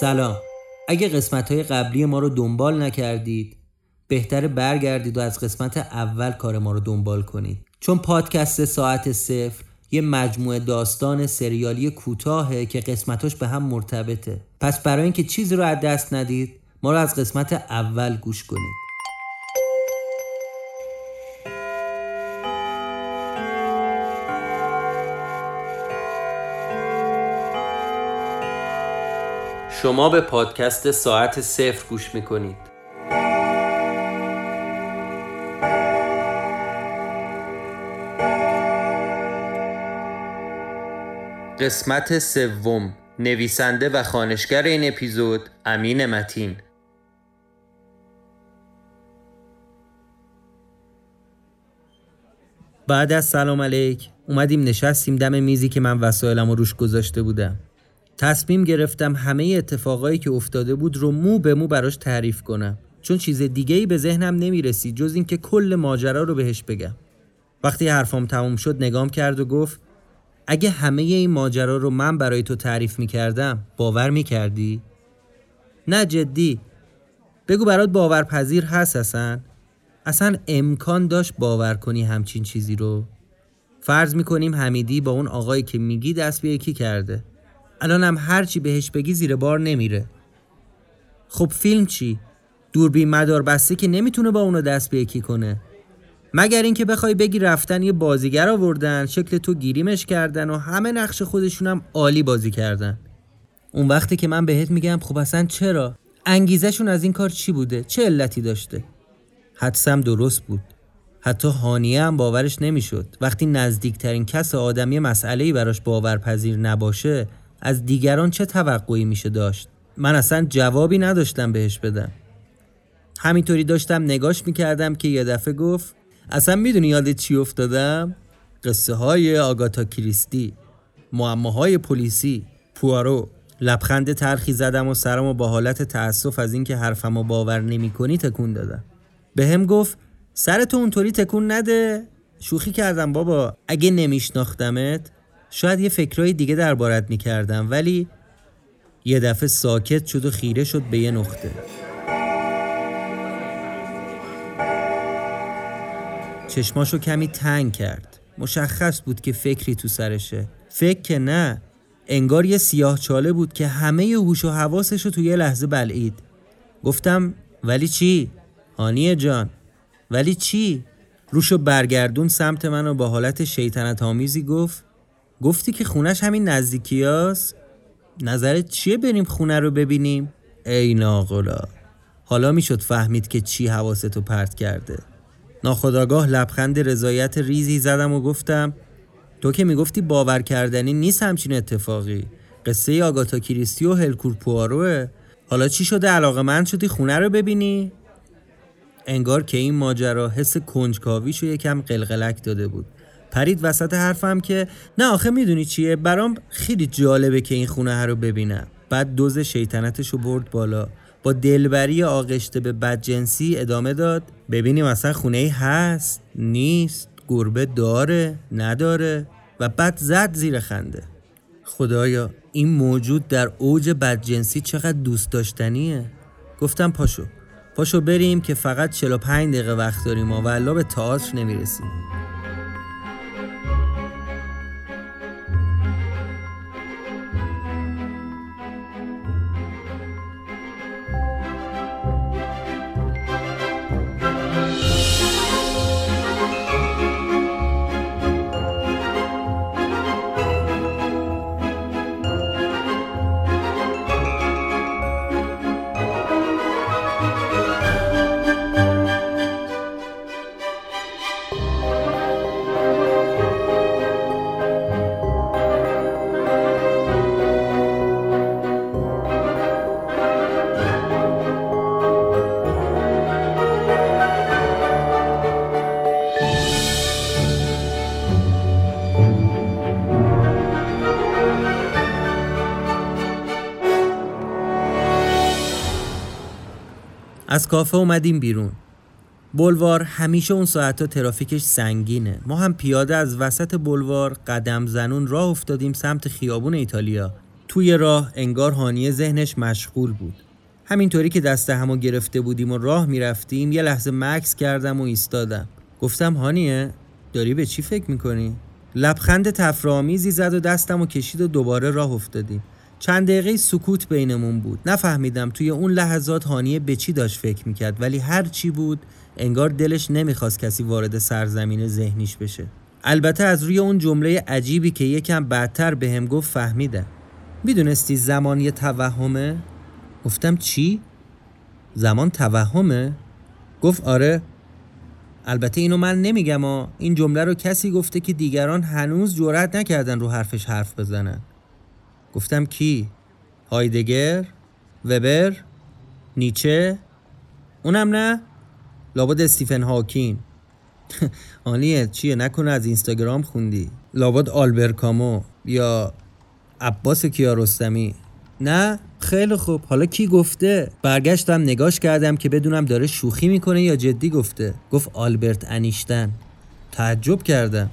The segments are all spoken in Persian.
سلام. اگه قسمت های قبلی ما رو دنبال نکردید بهتره برگردید و از قسمت اول کار ما رو دنبال کنید. چون پادکست ساعت صفر یه مجموعه داستان سریالی کوتاهه که قسمتاش به هم مرتبطه. پس برای اینکه چیزی رو از دست ندید ما رو از قسمت اول گوش کنید. شما به پادکست ساعت صفر گوش می‌کنید. قسمت سوم نویسنده و خانشگر این اپیزود امین متین. بعد از سلام علیک اومدیم نشستیم دم میزی که من وسایلم رو روش گذاشته بودم. تصمیم گرفتم همه اتفاقایی که افتاده بود رو مو به مو براش تعریف کنم. چون چیز دیگه ای به ذهنم نمی‌رسی جز اینکه کل ماجرا رو بهش بگم. وقتی حرفام تموم شد نگام کرد و گفت اگه همه این ماجرا رو من برای تو تعریف می‌کردم باور می‌کردی؟ نه جدی. بگو برات باورپذیر هست اصلا اصلا امکان داشت باور کنی همچین چیزی رو. فرض می‌کنیم حمیدی با اون آقایی که میگی دست به یکی کرده. الانم هرچی بهش بگی زیر بار نمیره. خب فیلم چی؟ دوربین مدار بسته که نمی‌تونه با اونو دست به یکی کنه. مگر اینکه بخوای بگی رفتن یه بازیگر آوردن شکل تو گیریمش کردن و همه نقش خودشونم عالی بازی کردن. اون وقتی که من بهت میگم خب اصلا چرا؟ انگیزشون از این کار چی بوده؟ چه علتی داشته؟ حدسم درست بود. حتی هانیه هم باورش نمی‌شد. وقتی نزدیکترین کس آدمی مسئله براش باورپذیر نباشه از دیگران چه توقعی میشه داشت؟ من اصلا جوابی نداشتم بهش بدم. همینطوری داشتم نگاش می‌کردم که یه دفعه گفت اصلا می‌دونی یاد چی افتادم؟ قصه های آگاتا کریستی معماهای پلیسی پوارو لبخند ترخی زدم و سرم و با حالت تأسف از اینکه حرفمو باور نمی کنی تکون دادم. به هم گفت سرتو اونطوری تکون نده. شوخی کردم بابا اگه نمیشناختمت شاید یه فکرهای دیگه دربارت می‌کردم ولی یه دفعه ساکت شد و خیره شد به یه نقطه. چشماشو کمی تنگ کرد. مشخص بود که فکری تو سرشه. فکر که نه انگار یه سیاه چاله بود که همه هوش و حواسش تو یه لحظه بلعید. گفتم ولی چی؟ آنیه جان ولی چی؟ روشو برگردون سمت منو با حالت شیطنت آمیزی گفت. گفتی که خونش همین نزدیکی هست؟ نظرت چیه بریم خونه رو ببینیم؟ ای ناغلا حالا می‌شد فهمید که چی حواستو پرت کرده ناخداگاه لبخند رضایت ریزی زدم و گفتم تو که می‌گفتی باور کردنی نیست همچین اتفاقی قصه آگاتا کریستی و هلکور پواروه حالا چی شده علاقه من شدی خونه رو ببینی؟ انگار که این ماجرا حس کنجکاویشو یکم قلقلک داده بود پرید وسط حرفم که نه آخه می‌دونی چیه؟ برام خیلی جالبه که این خونه رو ببینم. بعد دوز شیطنتشو برد بالا. با دلبری آغشته به بدجنسی ادامه داد. ببینیم اصلا خونه ای هست؟ نیست. گربه داره؟ نداره؟ و بعد زد زیر خنده. خدایا این موجود در اوج بدجنسی چقدر دوست داشتنیه؟ گفتم پاشو. پاشو بریم که فقط 45 دقیقه وقت داریم و والا به تئاتر نمی‌رسیم. از کافه اومدیم بیرون. بلوار همیشه اون ساعتا ترافیکش سنگینه. ما هم پیاده از وسط بلوار قدم زنون راه افتادیم سمت خیابون ایتالیا. توی راه انگار هانیه ذهنش مشغول بود. همینطوری که دست همو گرفته بودیم و راه می‌رفتیم یه لحظه مکس کردم و ایستادم. گفتم هانیه داری به چی فکر می‌کنی؟ لبخند تفرامیزی زد و دستم و کشید و دوباره راه افتادیم. چند دقیقه سکوت بینمون بود نفهمیدم توی اون لحظات هانیه به چی داشت فکر می‌کرد ولی هر چی بود انگار دلش نمی‌خواست کسی وارد سرزمین ذهنیش بشه البته از روی اون جمله عجیبی که یکم بعدتر به هم گفت فهمیدم می‌دونستی زمان یه توهمه؟ گفتم چی؟ زمان توهمه؟ گفت آره البته اینو من نمیگم ها این جمله رو کسی گفته که دیگران هنوز جرأت نکردن رو حرفش حرف بزنن گفتم کی؟ هایدگر؟ وبر؟ نیچه؟ اونم نه؟ لابد استیفن هاکین آنیه چیه نکنه از اینستاگرام خوندی لابد آلبر کامو یا عباس کیارستمی نه خیلی خوب حالا کی گفته برگشتم نگاش کردم که بدونم داره شوخی می‌کنه یا جدی گفته گفت آلبرت انیشتن تعجب کردم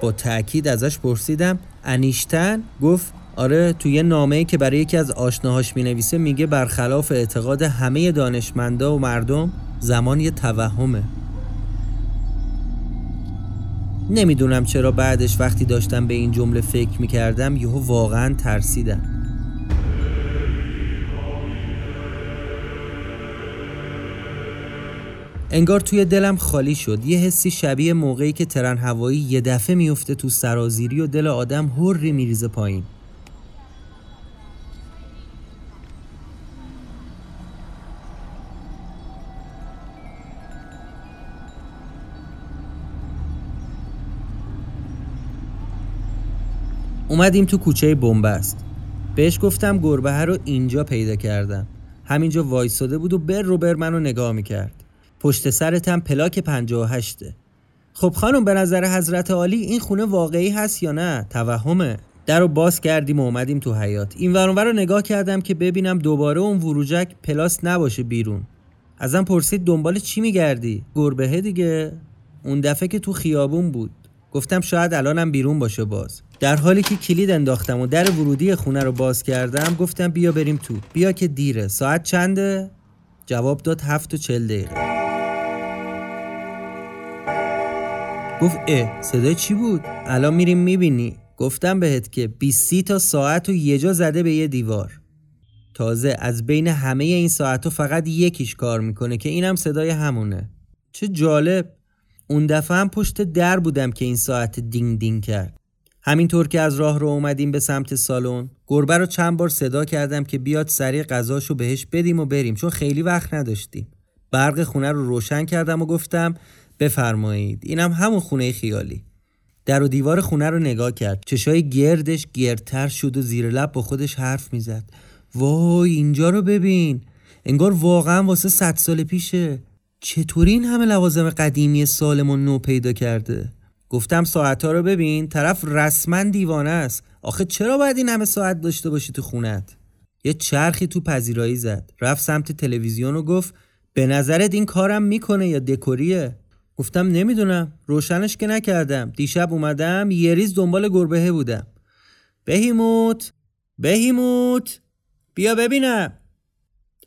با تاکید ازش پرسیدم انیشتن گفت آره توی یه نامه‌ای که برای یکی از آشناهاش می‌نویسه میگه برخلاف اعتقاد همه دانشمندا و مردم زمان یه توهمه. نمی‌دونم چرا بعدش وقتی داشتم به این جمله فکر می‌کردم یهو واقعا ترسیدم. انگار توی دلم خالی شد. یه حسی شبیه موقعی که ترن هوایی یه دفعه میفته تو سرازیری و دل آدم هری میریزه پایین. اومدیم تو کوچه بنبست. بهش گفتم گربه رو اینجا پیدا کردم. همینجا وایساده بود و بر رو بر منو نگاه می‌کرد. پشت سرتم پلاک 58 خب خانم به نظر حضرت عالی این خونه واقعی هست یا نه؟ توهمه. در رو باز کردیم و اومدیم تو حیات این ورانور رو نگاه کردم که ببینم دوباره اون وروجک پلاس نباشه بیرون. ازم پرسید دنبال چی میگردی؟ گربه دیگه. اون دفعه که تو خیابون بود. گفتم شاید الانم بیرون باشه باز. در حالی که کلید انداختم و در ورودی خونه رو باز کردم گفتم بیا بریم تو. بیا که دیره. ساعت چنده؟ جواب داد هفت و چل دقیقه. گفت اه صدای چی بود؟ الان میریم می‌بینی. گفتم بهت که 20 تا ساعت و یه جا زده به یه دیوار. تازه از بین همه این ساعت فقط یکیش کار می‌کنه که اینم صدای همونه. چه جالب. اون دفعه هم پشت در بودم که این ساعت دینگ دینگ کرد. همینطور که از راه رو اومدیم به سمت سالن گربه رو چند بار صدا کردم که بیاد سریع غذاشو بهش بدیم و بریم چون خیلی وقت نداشتیم. برق خونه رو روشن کردم و گفتم بفرمایید. اینم همون خونه خیالی. در و دیوار خونه رو نگاه کرد. چشای گردش گردتر شد و زیر لب با خودش حرف می‌زد. وای اینجا رو ببین. انگار واقعا واسه صد سال پیشه. چطوری این همه لوازم قدیمی سالم و نو پیدا کرده؟ گفتم ساعت ها رو ببین طرف رسما دیوانه است. آخه چرا باید این همه ساعت داشته باشی تو خونت؟ یه چرخی تو پذیرایی زد. رفت سمت تلویزیون و گفت به نظرت این کارم می‌کنه یا دکوریه؟ گفتم نمی‌دونم. روشنش که نکردم. دیشب اومدم یه ریز دنبال گربهه بودم. بهیموت بهیموت بیا ببینم.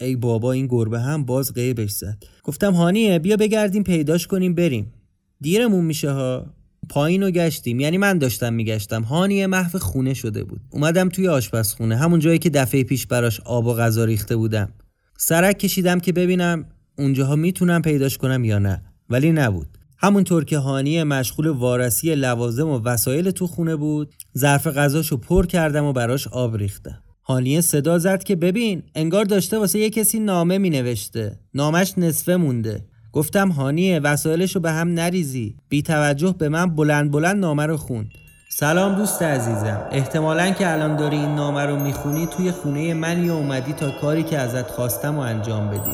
ای بابا این گربه هم باز غیبش زد. گفتم هانیه بیا بگردیم پیداش کنیم بریم. دیرمون میشه ها؟ پایین رو گشتیم. یعنی من داشتم میگشتم. هانیه محو خونه شده بود. اومدم توی آشپزخونه. همون جایی که دفعه پیش براش آب و غذا ریخته بودم. سرک کشیدم که ببینم اونجاها می‌تونم پیداش کنم یا نه. ولی نبود. همونطور که هانیه مشغول وارسی لوازم و وسایل تو خونه بود ظرف غذاشو پر کردم و براش آب ریختم. هانیه صدا زد که ببین انگار داشته واسه یه کسی نامه می نوشته نامش نصفه مونده. گفتم هانیه وسایلش رو به هم نریزی. بی توجه به من بلند بلند نامه رو خوند سلام دوست عزیزم. احتمالا که الان داری این نامه رو می‌خونی توی خونه من یا اومدی تا کاری که ازت خواستم و انجام بدی.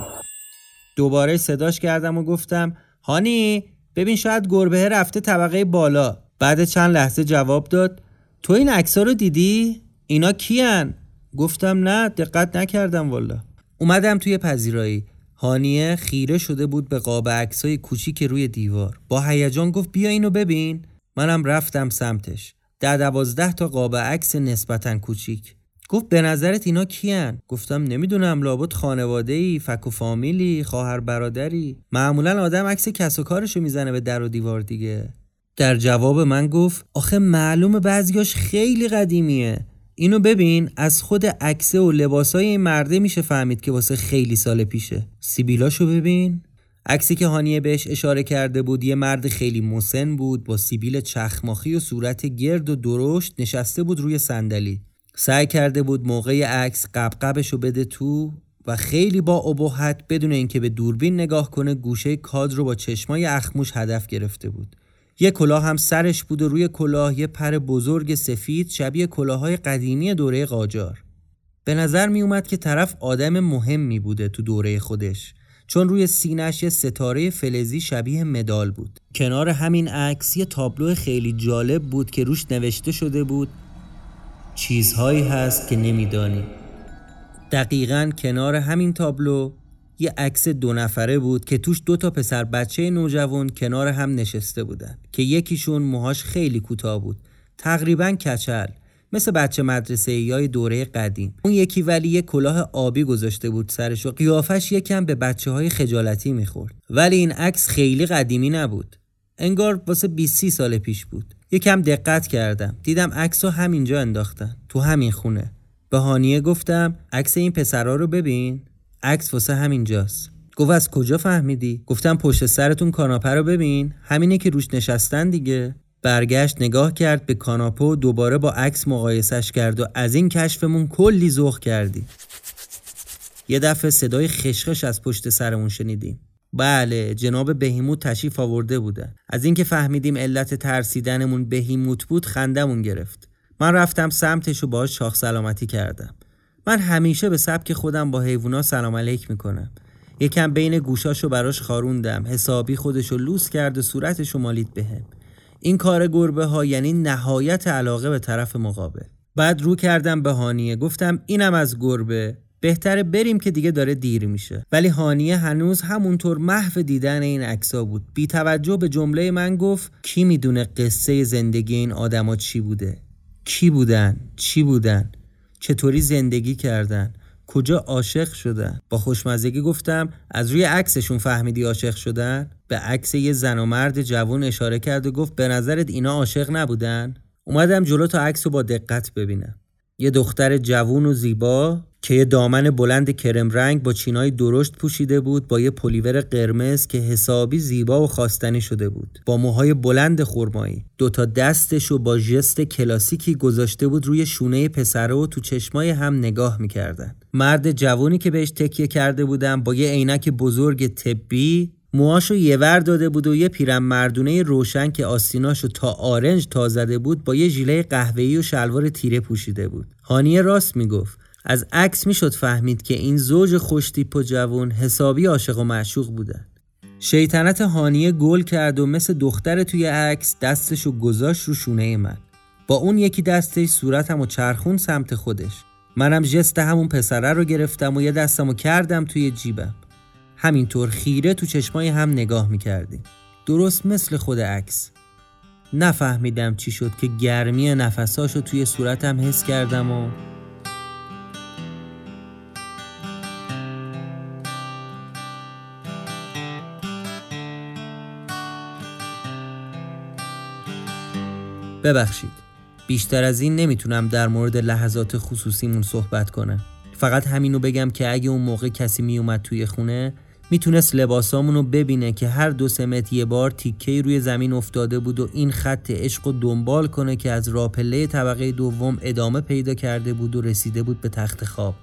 دوباره صداش کردم و گفتم هانی ببین شاید گربه رفته طبقه بالا. بعد چند لحظه جواب داد تو این عکس رو دیدی؟ اینا کیان؟ گفتم نه دقت نکردم والا. اومدم توی پذیرایی. هانیه خیره شده بود به قاب عکسای کوچیک روی دیوار. با هیجان گفت بیا اینو ببین. منم رفتم سمتش. در دوازده تا قاب عکس نسبتا کوچیک. گفت به نظرت اینا کیان؟ گفتم نمی‌دونم لابد خانواده ای فک و فامیلی خواهر برادری. معمولا آدم عکس کس و کارشو می‌زنه به در و دیوار دیگه. در جواب من گفت آخه معلوم بعضیاش خیلی قدیمیه. اینو ببین از خود عکسه و لباسای این مرده میشه فهمید که واسه خیلی سال پیشه. سیبیلاشو ببین. عکسی که هانیه بهش اشاره کرده بود یه مرد خیلی مسن بود با سیبیل چخماخی و صورت گرد و درشت نشسته بود روی صندلی. سعی کرده بود موقع عکس قبقبش رو بده تو و خیلی با ابهت بدون اینکه به دوربین نگاه کنه گوشه کادر رو با چشمای اخموش هدف گرفته بود. یه کلاه هم سرش بود و روی کلاه یه پر بزرگ سفید شبیه کلاههای قدیمی دوره قاجار. به نظر می اومد که طرف آدم مهمی بوده تو دوره خودش چون روی سینش یه ستاره فلزی شبیه مدال بود. کنار همین عکس یه تابلو خیلی جالب بود که روش نوشته شده بود چیزهایی هست که نمیدانی. دقیقا کنار همین تابلو یه عکس دو نفره بود که توش دو تا پسر بچه نوجوان کنار هم نشسته بودن که یکیشون موهاش خیلی کوتاه بود تقریبا کچل مثل بچه مدرسه ای دوره قدیم. اون یکی ولی یه کلاه آبی گذاشته بود سرش و قیافش یکم به بچه های خجالتی می‌خورد. ولی این عکس خیلی قدیمی نبود. انگار واسه 20 سال پیش بود. یکم دقت کردم. دیدم عکس رو همینجا انداختن تو همین خونه. به هانیه گفتم عکس این پسرا رو ببین. عکس واسه همینجاست. گفت از کجا فهمیدی؟ گفتم پشت سرتون کاناپه رو ببین. همینه که روش نشستن دیگه. برگشت نگاه کرد به کاناپه و دوباره با عکس مقایسش کرد و از این کشفمون کلی ذوق کردی. یه دفعه صدای خشخش از پشت سرمون شنیدیم. بله جناب بهیموت تشریف آورده بودن از اینکه فهمیدیم علت ترسیدنمون بهیموت بود خندمون گرفت. من رفتم سمتش و باهاش شاخ سلامتی کردم. من همیشه به سبک خودم با حیوونا سلام علیک می‌کنم. یکم بین گوشاشو براش خاروندم حسابی خودشو لوس کرد و صورتشو مالید بهم. این کار گربه ها یعنی نهایت علاقه به طرف مقابل. بعد رو کردم به هانیه گفتم اینم از گربه. بهتره بریم که دیگه داره دیر میشه. ولی هانیه هنوز همونطور محو دیدن این عکسا بود. بی توجه به جمله من گفت کی می‌دونه قصه زندگی این آدما چی بوده؟ کی بودن؟ چی بودن؟ چطوری زندگی کردن؟ کجا عاشق شدن؟ با خوشمزگی گفتم از روی عکسشون فهمیدی عاشق شدن؟ به عکس یه زن و مرد جوون اشاره کرد و گفت به نظرت اینا عاشق نبودن؟ اومدم جلو تا عکس رو با دقت ببینم. یه دختر جوون و زیبا که یه دامن بلند کرم رنگ با چینای درشت پوشیده بود با یه پلیور قرمز که حسابی زیبا و خواستنی شده بود. با موهای بلند خرمایی. دوتا دستش و با ژست کلاسیکی گذاشته بود روی شونه پسره و تو چشمای هم نگاه می‌کردن. مرد جوانی که بهش تکیه کرده بودم با یه عینک بزرگ طبی موهاشو یه ور داده بود و یه پیرم مردونه روشن که آستیناشو تا آرنج تا زده بود با یه ژیله قهوه‌ای و شلوار تیره پوشیده بود. هانیه راست می‌گفت. از عکس می‌شد فهمید که این زوج خوشتیپ و جوون حسابی عاشق و معشوق بودن. شیطنت هانیه گل کرد و مثل دختر توی عکس دستشو گذاشت رو شونه من. با اون یکی دستش صورتم و چرخون سمت خودش. منم جست همون پسره رو گرفتم و یه دستمو کردم توی جیبم. همینطور خیره تو چشمای هم نگاه می‌کردیم. درست مثل خود عکس. نفهمیدم چی شد که گرمی نفساشو توی صورتم حس کردم و ببخشید. بیشتر از این نمی‌تونم در مورد لحظات خصوصیمون صحبت کنم. فقط همینو بگم که اگه اون موقع کسی میومد توی خونه می‌تونست لباسامونو ببینه که هر دو سمت یه بار تیکه روی زمین افتاده بود و این خط عشق و دنبال کنه که از راپله طبقه دوم ادامه پیدا کرده بود و رسیده بود به تخت خواب.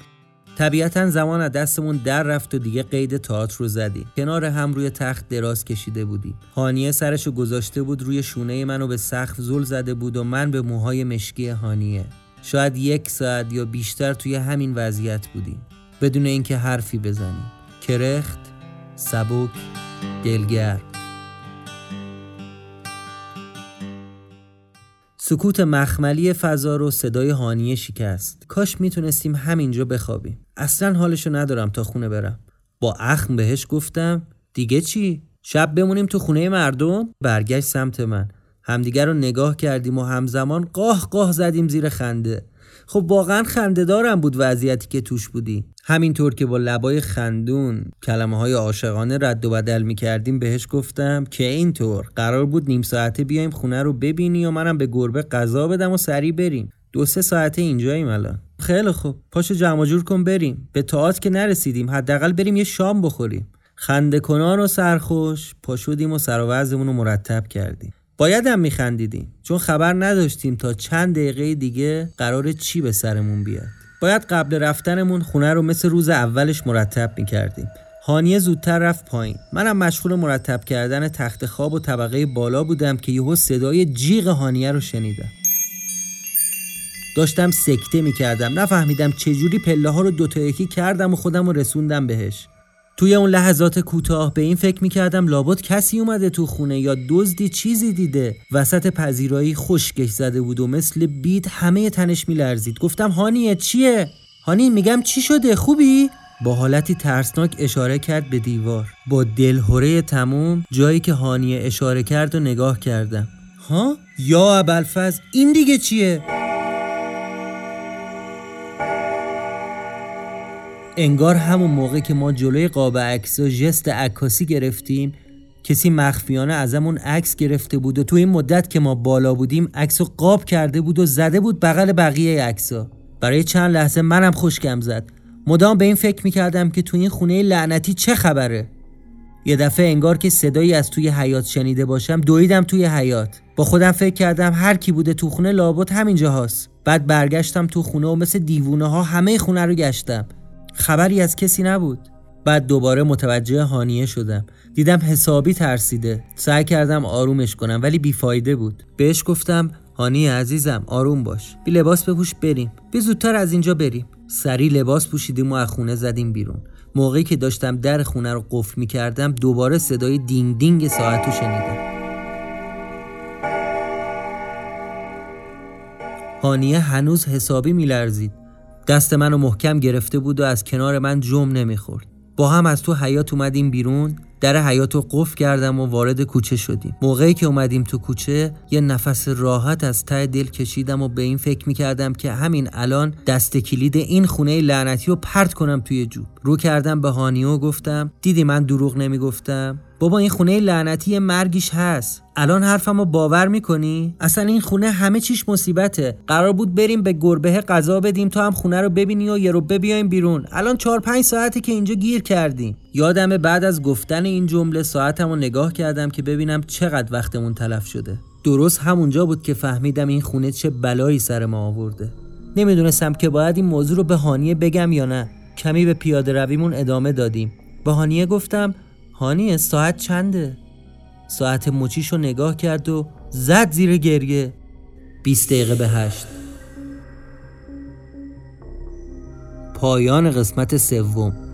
طبیعتا زمان از دستمون در رفت و دیگه قید تئاتر رو زدیم. کنار هم روی تخت دراز کشیده بودیم. هانیه سرشو گذاشته بود روی شونه منو به سقف زل زده بود و من به موهای مشکی هانیه. شاید یک ساعت یا بیشتر توی همین وضعیت بودیم. بدون اینکه حرفی بزنیم. کرخت سبک دلگر. سکوت مخملی فضا رو صدای هانیه شکست. کاش می‌تونستیم همینجا بخوابیم. اصلا حالشو ندارم تا خونه برم. با اخم بهش گفتم دیگه چی؟ شب بمونیم تو خونه مردم؟ برگشت سمت من. همدیگر رو نگاه کردیم و همزمان قاه قاه زدیم زیر خنده. خب واقعا خندهدارم بود وضعیتی که توش بودی. همینطور که با لبای خندون کلمه های عاشقانه رد و بدل می کردیم بهش گفتم که اینطور قرار بود نیم ساعته بیایم خونه رو ببینی و منم به گربه غذا بدم و سریع بریم. دو سه ساعته اینجاییم الان. خیلی خوب. پاشو جمع جور کن بریم. به تئاتر که نرسیدیم حداقل بریم یه شام بخوریم. خنده کنان و سرخوش پاشودیم و سر و رو مرتب کردیم. باید هم میخندیدیم. چون خبر نداشتیم تا چند دقیقه دیگه قرار چی به سرمون بیاد. باید قبل رفتنمون خونه رو مثل روز اولش مرتب می‌کردیم. هانیه زودتر رفت پایین. منم مشغول مرتب کردن تخت خواب و طبقه بالا بودم که یهو صدای جیغ هانیه رو شنیدم. داشتم سکته می‌کردم. نفهمیدم چجوری پله ها رو دوتا یکی کردم و خودم رو رسوندم بهش. توی اون لحظات کوتاه به این فکر می‌کردم لابد کسی اومده تو خونه یا دزدی چیزی دیده وسط پذیرایی خشکش زده بود و مثل بید همه تنش میلرزید گفتم هانیه چیه؟ هانی میگم چی شده خوبی؟ با حالتی ترسناک اشاره کرد به دیوار با دلهوره تموم جایی که هانیه اشاره کرد و نگاه کردم ها؟ یا ابلفز این دیگه چیه؟ انگار همون موقع که ما جلوی قاب عکس و ژست عکاسی گرفتیم کسی مخفیانه ازمون عکس گرفته بود و تو این مدت که ما بالا بودیم عکس و قاب کرده بود و زده بود بغل بقیه عکسا برای چند لحظه منم خوشگم زد. مدام به این فکر می‌کردم که تو این خونه لعنتی چه خبره؟ یه دفعه انگار که صدایی از توی حیات شنیده باشم دویدم توی حیات با خودم فکر کردم هر کی بوده تو خونه لابد همینجا هاست بعد برگشتم تو خونه و مثل دیوونه ها همه خونه رو گشتم. خبری از کسی نبود. بعد دوباره متوجه هانیه شدم. دیدم حسابی ترسیده. سعی کردم آرومش کنم ولی بیفایده بود. بهش گفتم هانیه عزیزم آروم باش. بی لباس بپوش بریم. بی زودتر از اینجا بریم. سری لباس پوشیدیم و از خونه زدیم بیرون. موقعی که داشتم در خونه رو قفل می کردم دوباره صدای دینگ دینگ ساعتو شنیدم. هانیه هنوز حسابی میلرزید. دست منو محکم گرفته بود و از کنار من جم نمی‌خورد. با هم از تو حیات اومدیم بیرون در حیات رو قفل کردم و وارد کوچه شدیم. موقعی که اومدیم تو کوچه یه نفس راحت از ته دل کشیدم و به این فکر می‌کردم که همین الان دست کلید این خونه لعنتی رو پرت کنم توی جوب. رو کردم به هانیو گفتم دیدی من دروغ نمی‌گفتم؟ بابا این خونه لعنتی مرگیش هست. الان حرفمو باور می‌کنی؟ اصلا این خونه همه چیش مصیبته. قرار بود بریم به گربه غذا بدیم تا هم خونه رو ببینی و یه رو بیایم بیرون. الان چهار پنج ساعته که اینجا گیر کردیم. یادم بعد از گفتن این جمله ساعتم رو نگاه کردم که ببینم چقدر وقتمون تلف شده. درست همونجا بود که فهمیدم این خونه چه بلایی سر ما آورده. نمی‌دونستم که باید این موضوع رو به هانیه بگم یا نه. کمی به پیاده رویمون ادامه دادیم. به هانیه گفتم هانیه ساعت چنده؟ ساعت مچیش رو نگاه کرد و زد زیر گریه. 20 دقیقه به هشت. پایان قسمت سوم.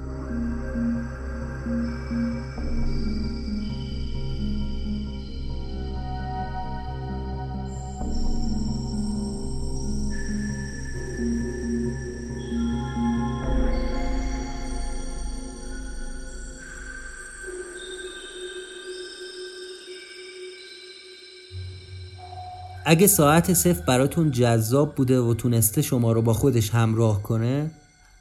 اگه ساعت صفر براتون جذاب بوده و تونسته شما رو با خودش همراه کنه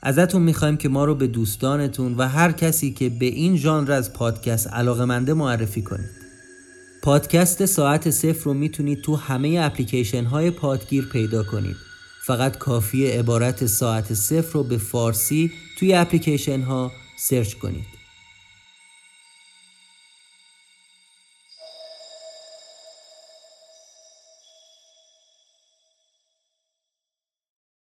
ازتون می‌خوایم که ما رو به دوستانتون و هر کسی که به این ژانر از پادکست علاقه منده معرفی کنید. پادکست ساعت صفر رو می‌تونید تو همه اپلیکیشن های پادگیر پیدا کنید. فقط کافی عبارت ساعت صفر رو به فارسی توی اپلیکیشن ها سرچ کنید.